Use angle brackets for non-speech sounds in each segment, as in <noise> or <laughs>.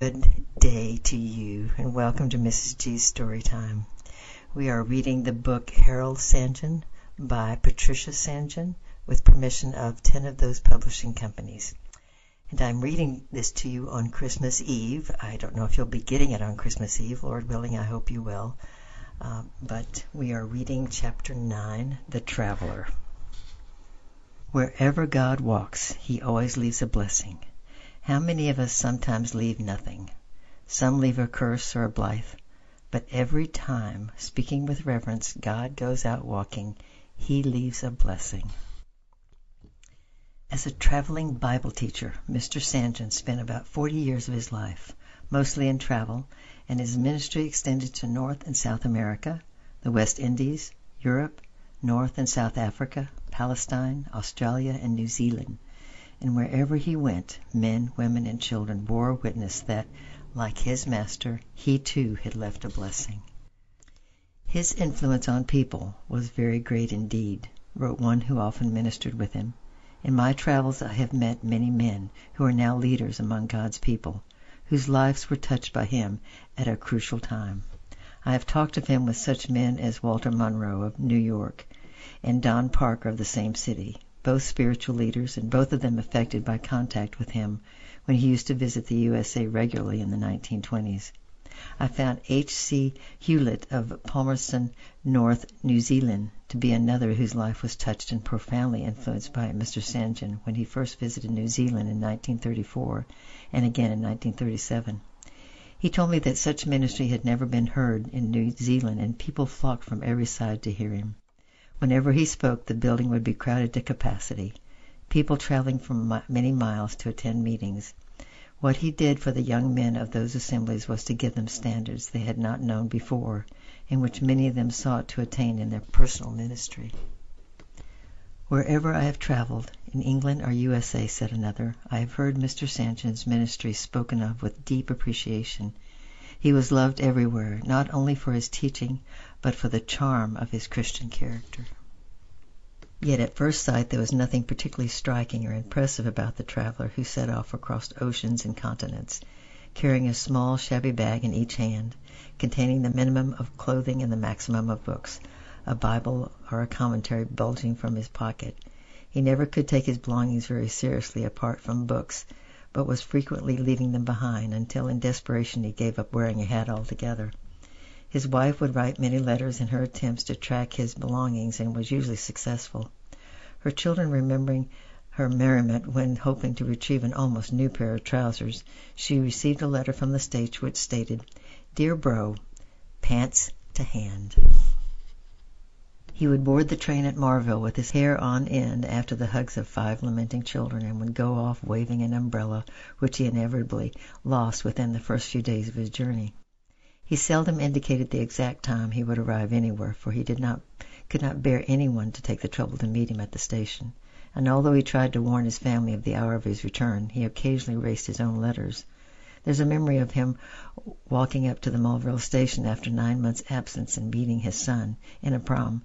Good day to you, and welcome to Mrs. G's Story Time. We are reading the book Harold St. by Patricia St. with permission of ten of those publishing companies. And I'm reading this to you on Christmas Eve. I don't know if you'll be getting it on Christmas Eve. Lord willing, I hope you will. Uh, but we are reading chapter 9, The Traveler. Wherever God walks, he always leaves a blessing. How many of us sometimes leave nothing? Some leave a curse or a blithe. But every time, speaking with reverence, God goes out walking, He leaves a blessing. As a traveling Bible teacher, Mr. St. spent about 40 years of his life, mostly in travel, and his ministry extended to North and South America, the West Indies, Europe, North and South Africa, Palestine, Australia, and New Zealand and wherever he went men, women, and children bore witness that, like his Master, he too had left a blessing. His influence on people was very great indeed, wrote one who often ministered with him. In my travels I have met many men who are now leaders among God's people, whose lives were touched by him at a crucial time. I have talked of him with such men as Walter Monroe of New York and Don Parker of the same city both spiritual leaders, and both of them affected by contact with him when he used to visit the USA regularly in the 1920s. I found H. C. Hewlett of Palmerston North, New Zealand, to be another whose life was touched and profoundly influenced by Mr. St. when he first visited New Zealand in 1934 and again in 1937. He told me that such ministry had never been heard in New Zealand and people flocked from every side to hear him. Whenever he spoke the building would be crowded to capacity, people traveling from many miles to attend meetings. What he did for the young men of those assemblies was to give them standards they had not known before, and which many of them sought to attain in their personal ministry. Wherever I have traveled, in England or USA, said another, I have heard Mr. St.'s ministry spoken of with deep appreciation. He was loved everywhere, not only for his teaching, but for the charm of his Christian character. Yet at first sight there was nothing particularly striking or impressive about the traveler who set off across oceans and continents, carrying a small shabby bag in each hand, containing the minimum of clothing and the maximum of books, a Bible or a commentary bulging from his pocket. He never could take his belongings very seriously apart from books, but was frequently leaving them behind until in desperation he gave up wearing a hat altogether. His wife would write many letters in her attempts to track his belongings and was usually successful. Her children remembering her merriment when hoping to retrieve an almost new pair of trousers, she received a letter from the States which stated, Dear Bro, Pants to hand. He would board the train at Malvern with his hair on end after the hugs of five lamenting children, and would go off waving an umbrella which he inevitably lost within the first few days of his journey. He seldom indicated the exact time he would arrive anywhere, for he did not could not bear anyone to take the trouble to meet him at the station, and although he tried to warn his family of the hour of his return, he occasionally erased his own letters. There's a memory of him walking up to the Malvern station after nine months' absence and meeting his son in a prom,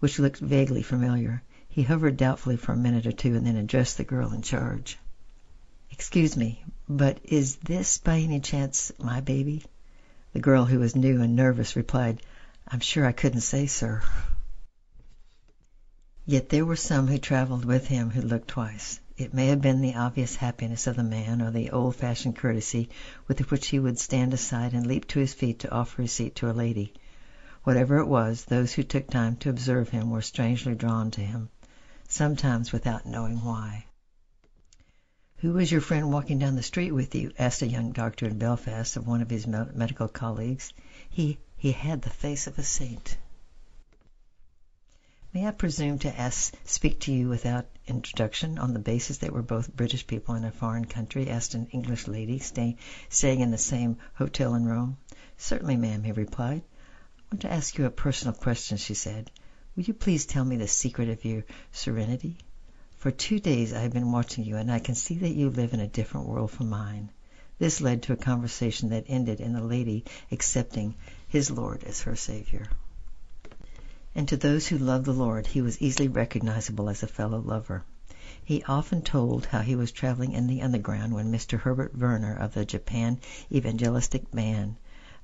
which looked vaguely familiar. He hovered doubtfully for a minute or two and then addressed the girl in charge. "Excuse me, but is this by any chance my baby?" The girl, who was new and nervous, replied, "I'm sure I couldn't say, sir." Yet there were some who traveled with him who looked twice. It may have been the obvious happiness of the man, or the old fashioned courtesy with which he would stand aside and leap to his feet to offer his seat to a lady. Whatever it was, those who took time to observe him were strangely drawn to him, sometimes without knowing why. "Who was your friend walking down the street with you?" asked a young doctor in Belfast of one of his medical colleagues. "He he had the face of a saint." "May I presume to speak to you without introduction, on the basis that we're both British people in a foreign country?" asked an English lady staying in the same hotel in Rome. "Certainly, ma'am," he replied. "I want to ask you a personal question," she said. "Will you please tell me the secret of your serenity? For two days I have been watching you, and I can see that you live in a different world from mine." This led to a conversation that ended in the lady accepting his Lord as her Saviour. And to those who loved the Lord he was easily recognizable as a fellow lover. He often told how he was traveling in the underground when Mr. Herbert Werner of the Japan Evangelistic Band,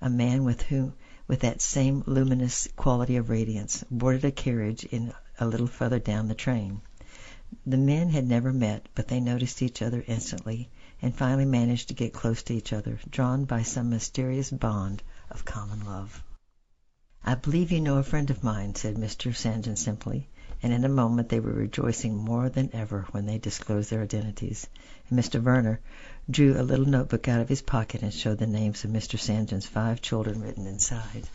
a man with whom with that same luminous quality of radiance, boarded a carriage in a little further down the train. The men had never met, but they noticed each other instantly, and finally managed to get close to each other, drawn by some mysterious bond of common love. "I believe you know a friend of mine," said Mr. John simply, and in a moment they were rejoicing more than ever when they disclosed their identities, and Mr. Verner drew a little notebook out of his pocket and showed the names of Mr. St. Five children written inside.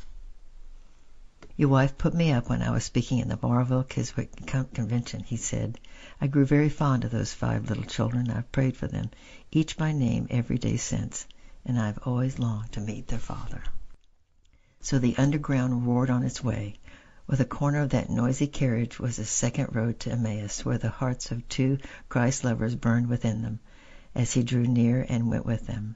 "Your wife put me up when I was speaking in the Malvern Keswick Convention," he said. "I grew very fond of those five little children. I've prayed for them, each by name, every day since, and I've always longed to meet their father." So the Underground roared on its way. With a corner of that noisy carriage was a second road to Emmaus, where the hearts of two Christ lovers burned within them, as he drew near and went with them.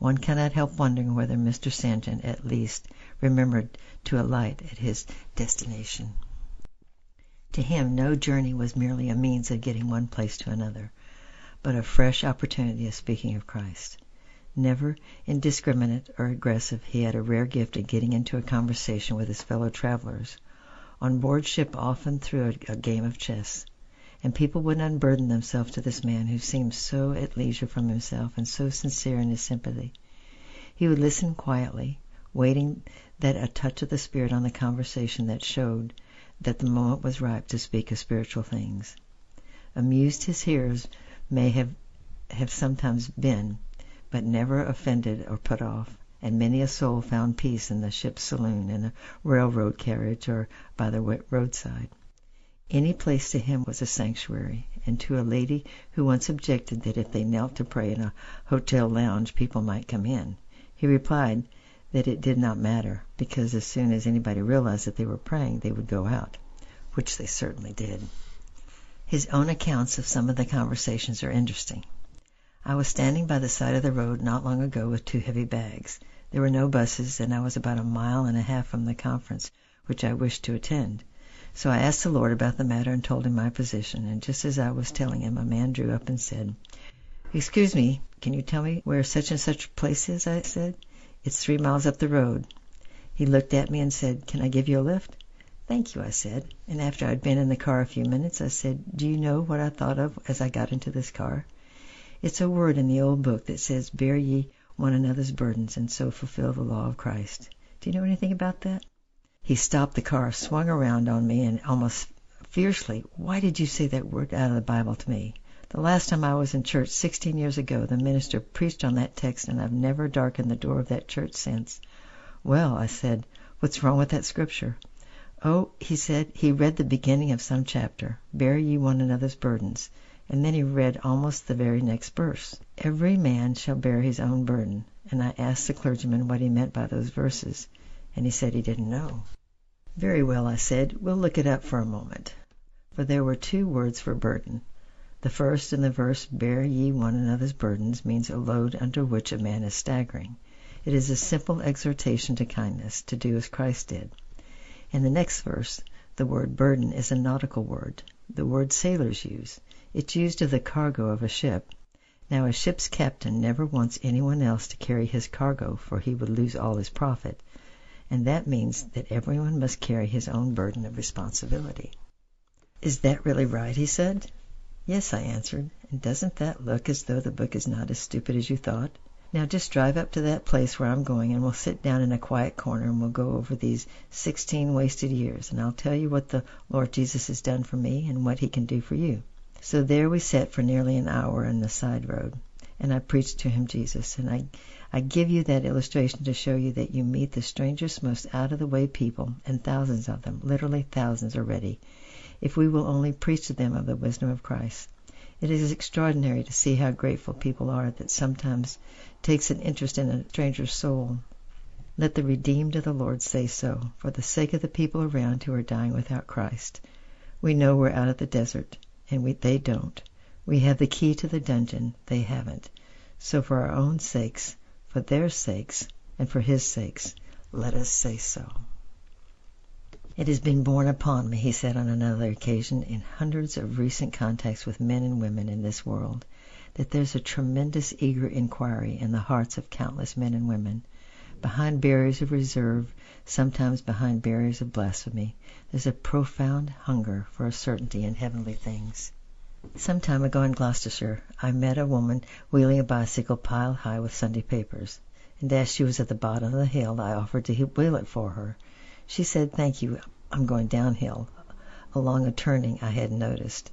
One cannot help wondering whether Mr. John, at least, remembered to alight at his destination. To him no journey was merely a means of getting one place to another, but a fresh opportunity of speaking of Christ. Never indiscriminate or aggressive, he had a rare gift of getting into a conversation with his fellow travelers. On board ship often through a game of chess, and people would unburden themselves to this man who seemed so at leisure from himself and so sincere in his sympathy. He would listen quietly, waiting that a touch of the Spirit on the conversation that showed that the moment was ripe to speak of spiritual things. Amused his hearers may have have sometimes been, but never offended or put off, and many a soul found peace in the ship's saloon, in a railroad carriage, or by the wet roadside. Any place to him was a sanctuary, and to a lady who once objected that if they knelt to pray in a hotel lounge people might come in, he replied that it did not matter, because as soon as anybody realized that they were praying they would go out, which they certainly did. His own accounts of some of the conversations are interesting. I was standing by the side of the road not long ago with two heavy bags. There were no buses, and I was about a mile and a half from the conference which I wished to attend. So I asked the Lord about the matter and told him my position, and just as I was telling him a man drew up and said, "Excuse me, can you tell me where such and such place is?" I said. It's three miles up the road. He looked at me and said, "Can I give you a lift?" "Thank you," I said, and after I'd been in the car a few minutes I said, "Do you know what I thought of as I got into this car? It's a word in the old book that says, 'Bear ye one another's burdens, and so fulfill the law of Christ.' Do you know anything about that?" He stopped the car, swung around on me, and almost fiercely, "Why did you say that word out of the Bible to me? The last time I was in church, sixteen years ago, the minister preached on that text, and I've never darkened the door of that church since." "Well," I said, "what's wrong with that Scripture?" "Oh," he said, he read the beginning of some chapter, 'Bear ye one another's burdens,' and then he read almost the very next verse, 'Every man shall bear his own burden,' and I asked the clergyman what he meant by those verses, and he said he didn't know. "Very well," I said, "we'll look it up for a moment." For there were two words for burden. The first in the verse, "Bear ye one another's burdens," means a load under which a man is staggering. It is a simple exhortation to kindness, to do as Christ did. In the next verse, the word burden is a nautical word, the word sailors use. It's used of the cargo of a ship. Now a ship's captain never wants anyone else to carry his cargo, for he would lose all his profit, and that means that everyone must carry his own burden of responsibility. "Is that really right?" he said. "Yes," I answered, "and doesn't that look as though the book is not as stupid as you thought? Now just drive up to that place where I'm going and we'll sit down in a quiet corner and we'll go over these sixteen wasted years, and I'll tell you what the Lord Jesus has done for me and what he can do for you." So there we sat for nearly an hour in the side road, and I preached to him Jesus, and I I give you that illustration to show you that you meet the strangest, most out of the way people, and thousands of them, literally thousands already if we will only preach to them of the wisdom of Christ. It is extraordinary to see how grateful people are that sometimes takes an interest in a stranger's soul. Let the redeemed of the Lord say so, for the sake of the people around who are dying without Christ. We know we're out of the desert, and we, they don't. We have the key to the dungeon, they haven't. So for our own sakes, for their sakes, and for His sakes, let us say so. It has been borne upon me, he said on another occasion, in hundreds of recent contacts with men and women in this world, that there's a tremendous eager inquiry in the hearts of countless men and women. Behind barriers of reserve, sometimes behind barriers of blasphemy, there's a profound hunger for a certainty in heavenly things. Some time ago in Gloucestershire I met a woman wheeling a bicycle piled high with Sunday papers, and as she was at the bottom of the hill I offered to wheel it for her. She said, "Thank you, I'm going downhill," along a turning I hadn't noticed.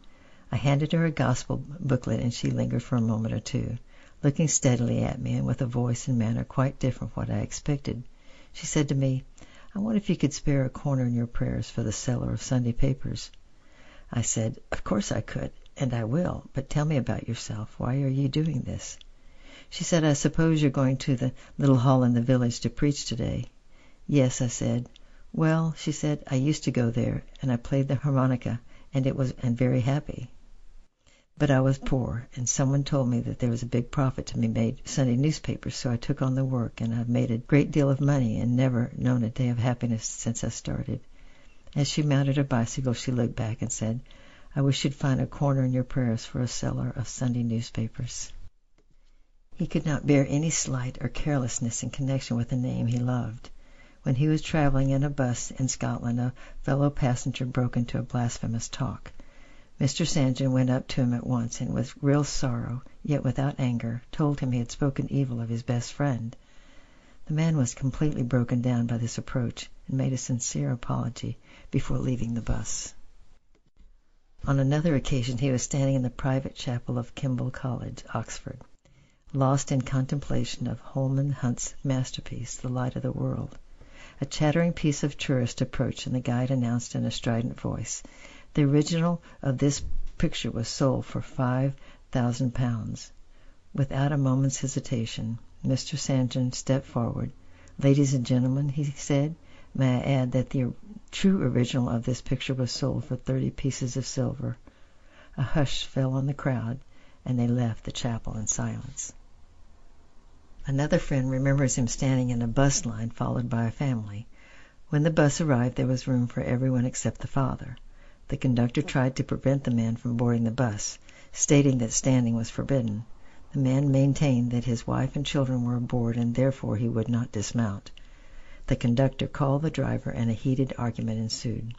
I handed her a gospel booklet and she lingered for a moment or two, looking steadily at me and with a voice and manner quite different from what I expected. She said to me, "I wonder if you could spare a corner in your prayers for the seller of Sunday papers." I said, "Of course I could, and I will, but tell me about yourself. Why are you doing this?" She said, "I suppose you're going to the little hall in the village to preach to day." "Yes," I said. "Well," she said, "I used to go there, and I played the harmonica, and it was and very happy. But I was poor, and someone told me that there was a big profit to be made Sunday newspapers, so I took on the work, and I've made a great deal of money and never known a day of happiness since I started." As she mounted her bicycle she looked back and said, "I wish you'd find a corner in your prayers for a seller of Sunday newspapers." He could not bear any slight or carelessness in connection with a name he loved. When he was travelling in a bus in Scotland a fellow passenger broke into a blasphemous talk. Mr. St. went up to him at once, and with real sorrow, yet without anger, told him he had spoken evil of his best friend. The man was completely broken down by this approach, and made a sincere apology before leaving the bus. On another occasion he was standing in the private chapel of Keble College, Oxford, lost in contemplation of Holman Hunt's masterpiece, The Light of the World. A chattering piece of tourist approached, and the guide announced in a strident voice. The original of this picture was sold for five thousand pounds. Without a moment's hesitation Mr. St. stepped forward. "Ladies and gentlemen," he said, "may I add that the true original of this picture was sold for thirty pieces of silver." A hush fell on the crowd, and they left the chapel in silence. Another friend remembers him standing in a bus line followed by a family. When the bus arrived there was room for everyone except the father. The conductor tried to prevent the man from boarding the bus, stating that standing was forbidden. The man maintained that his wife and children were aboard and therefore he would not dismount. The conductor called the driver and a heated argument ensued.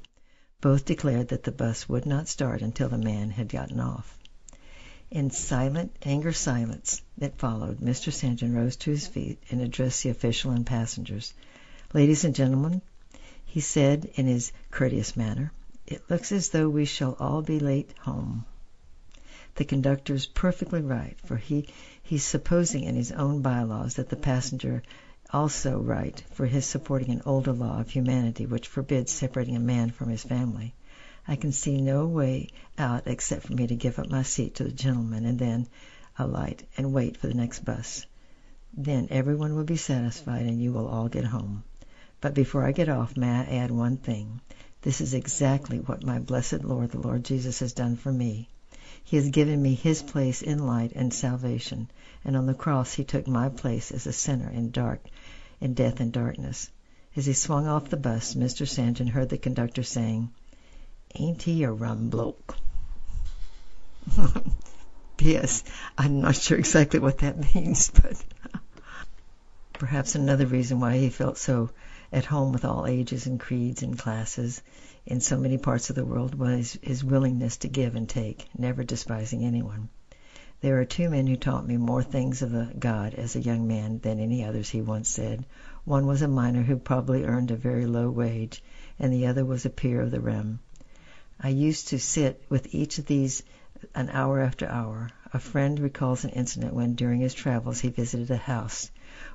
Both declared that the bus would not start until the man had gotten off. In silent, anger silence that followed, Mr. St. rose to his feet and addressed the official and passengers. "Ladies and gentlemen," he said in his courteous manner. It looks as though we shall all be late home. The conductor's perfectly right, for he he's supposing in his own by laws that the passenger also right, for his supporting an older law of humanity which forbids separating a man from his family. I can see no way out except for me to give up my seat to the gentleman and then alight and wait for the next bus. Then everyone will be satisfied and you will all get home. But before I get off may I add one thing. This is exactly what my blessed Lord, the Lord Jesus, has done for me. He has given me His place in light and salvation, and on the cross He took my place as a sinner in dark, in death and darkness. As he swung off the bus, Mr. St. heard the conductor saying, "Ain't he a rum bloke?" <laughs> P.S. I'm not sure exactly what that <laughs> means, but perhaps another reason why he felt so at home with all ages and creeds and classes in so many parts of the world was his willingness to give and take, never despising anyone. There are two men who taught me more things of God as a young man than any others, he once said. One was a miner who probably earned a very low wage, and the other was a peer of the realm. I used to sit with each of these an hour after hour. A friend recalls an incident when during his travels he visited a house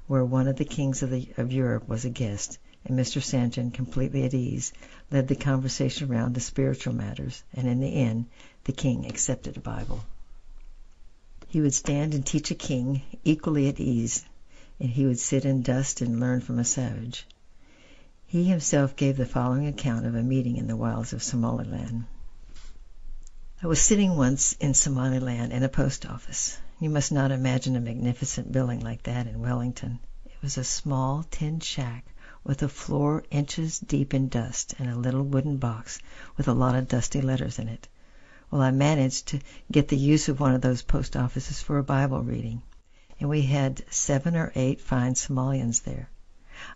where one of the kings of, the, of Europe was a guest and Mr. St. completely at ease, led the conversation round to spiritual matters, and in the end the king accepted a Bible. He would stand and teach a king, equally at ease, and he would sit in dust and learn from a savage. He himself gave the following account of a meeting in the wilds of Somaliland. I was sitting once in Somaliland in a post office. You must not imagine a magnificent building like that in Wellington. It was a small tin shack with a floor inches deep in dust and a little wooden box with a lot of dusty letters in it. Well, I managed to get the use of one of those post offices for a Bible reading, and we had seven or eight fine Somalians there.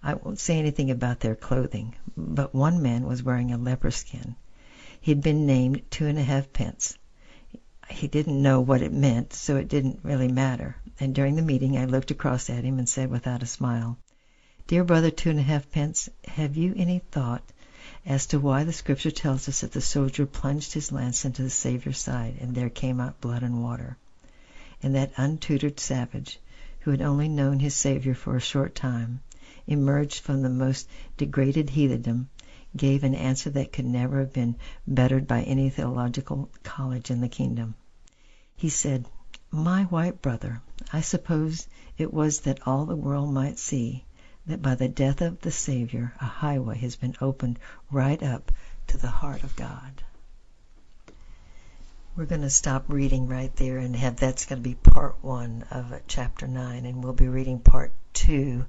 I won't say anything about their clothing, but one man was wearing a leper skin. He'd been named two and a half pence. He didn't know what it meant, so it didn't really matter, and during the meeting I looked across at him and said without a smile, "Dear brother two and a half pence, have you any thought as to why the Scripture tells us that the soldier plunged his lance into the Saviour's side, and there came out blood and water. And that untutored savage, who had only known his Saviour for a short time, emerged from the most degraded heathendom, gave an answer that could never have been bettered by any theological college in the kingdom. He said, My white brother, I suppose it was that all the world might see that by the death of the Savior a highway has been opened right up to the heart of God. We're going to stop reading right there and have that's going to be part one of chapter nine, and we'll be reading part two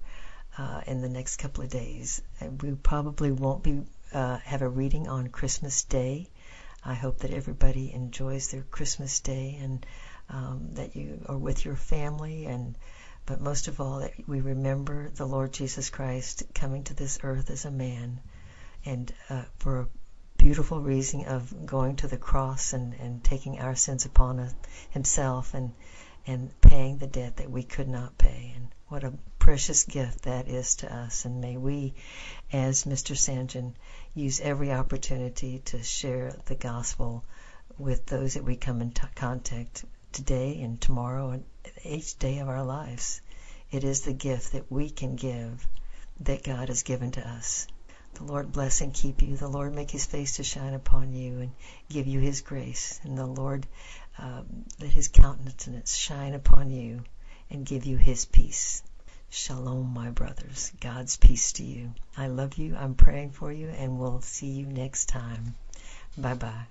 uh, in the next couple of days. We probably won't be uh, have a reading on Christmas Day. I hope that everybody enjoys their Christmas Day and um, that you are with your family and but most of all that we remember the Lord Jesus Christ coming to this earth as a man and uh, for a beautiful reason of going to the cross and, and taking our sins upon himself and and paying the debt that we could not pay and what a precious gift that is to us and may we as Mr. St. John use every opportunity to share the gospel with those that we come in t- contact today and tomorrow and each day of our lives. It is the gift that we can give that God has given to us. The Lord bless and keep you. The Lord make his face to shine upon you and give you his grace. And the Lord um, let his countenance shine upon you and give you his peace. Shalom, my brothers. God's peace to you. I love you. I'm praying for you, and we'll see you next time. Bye bye.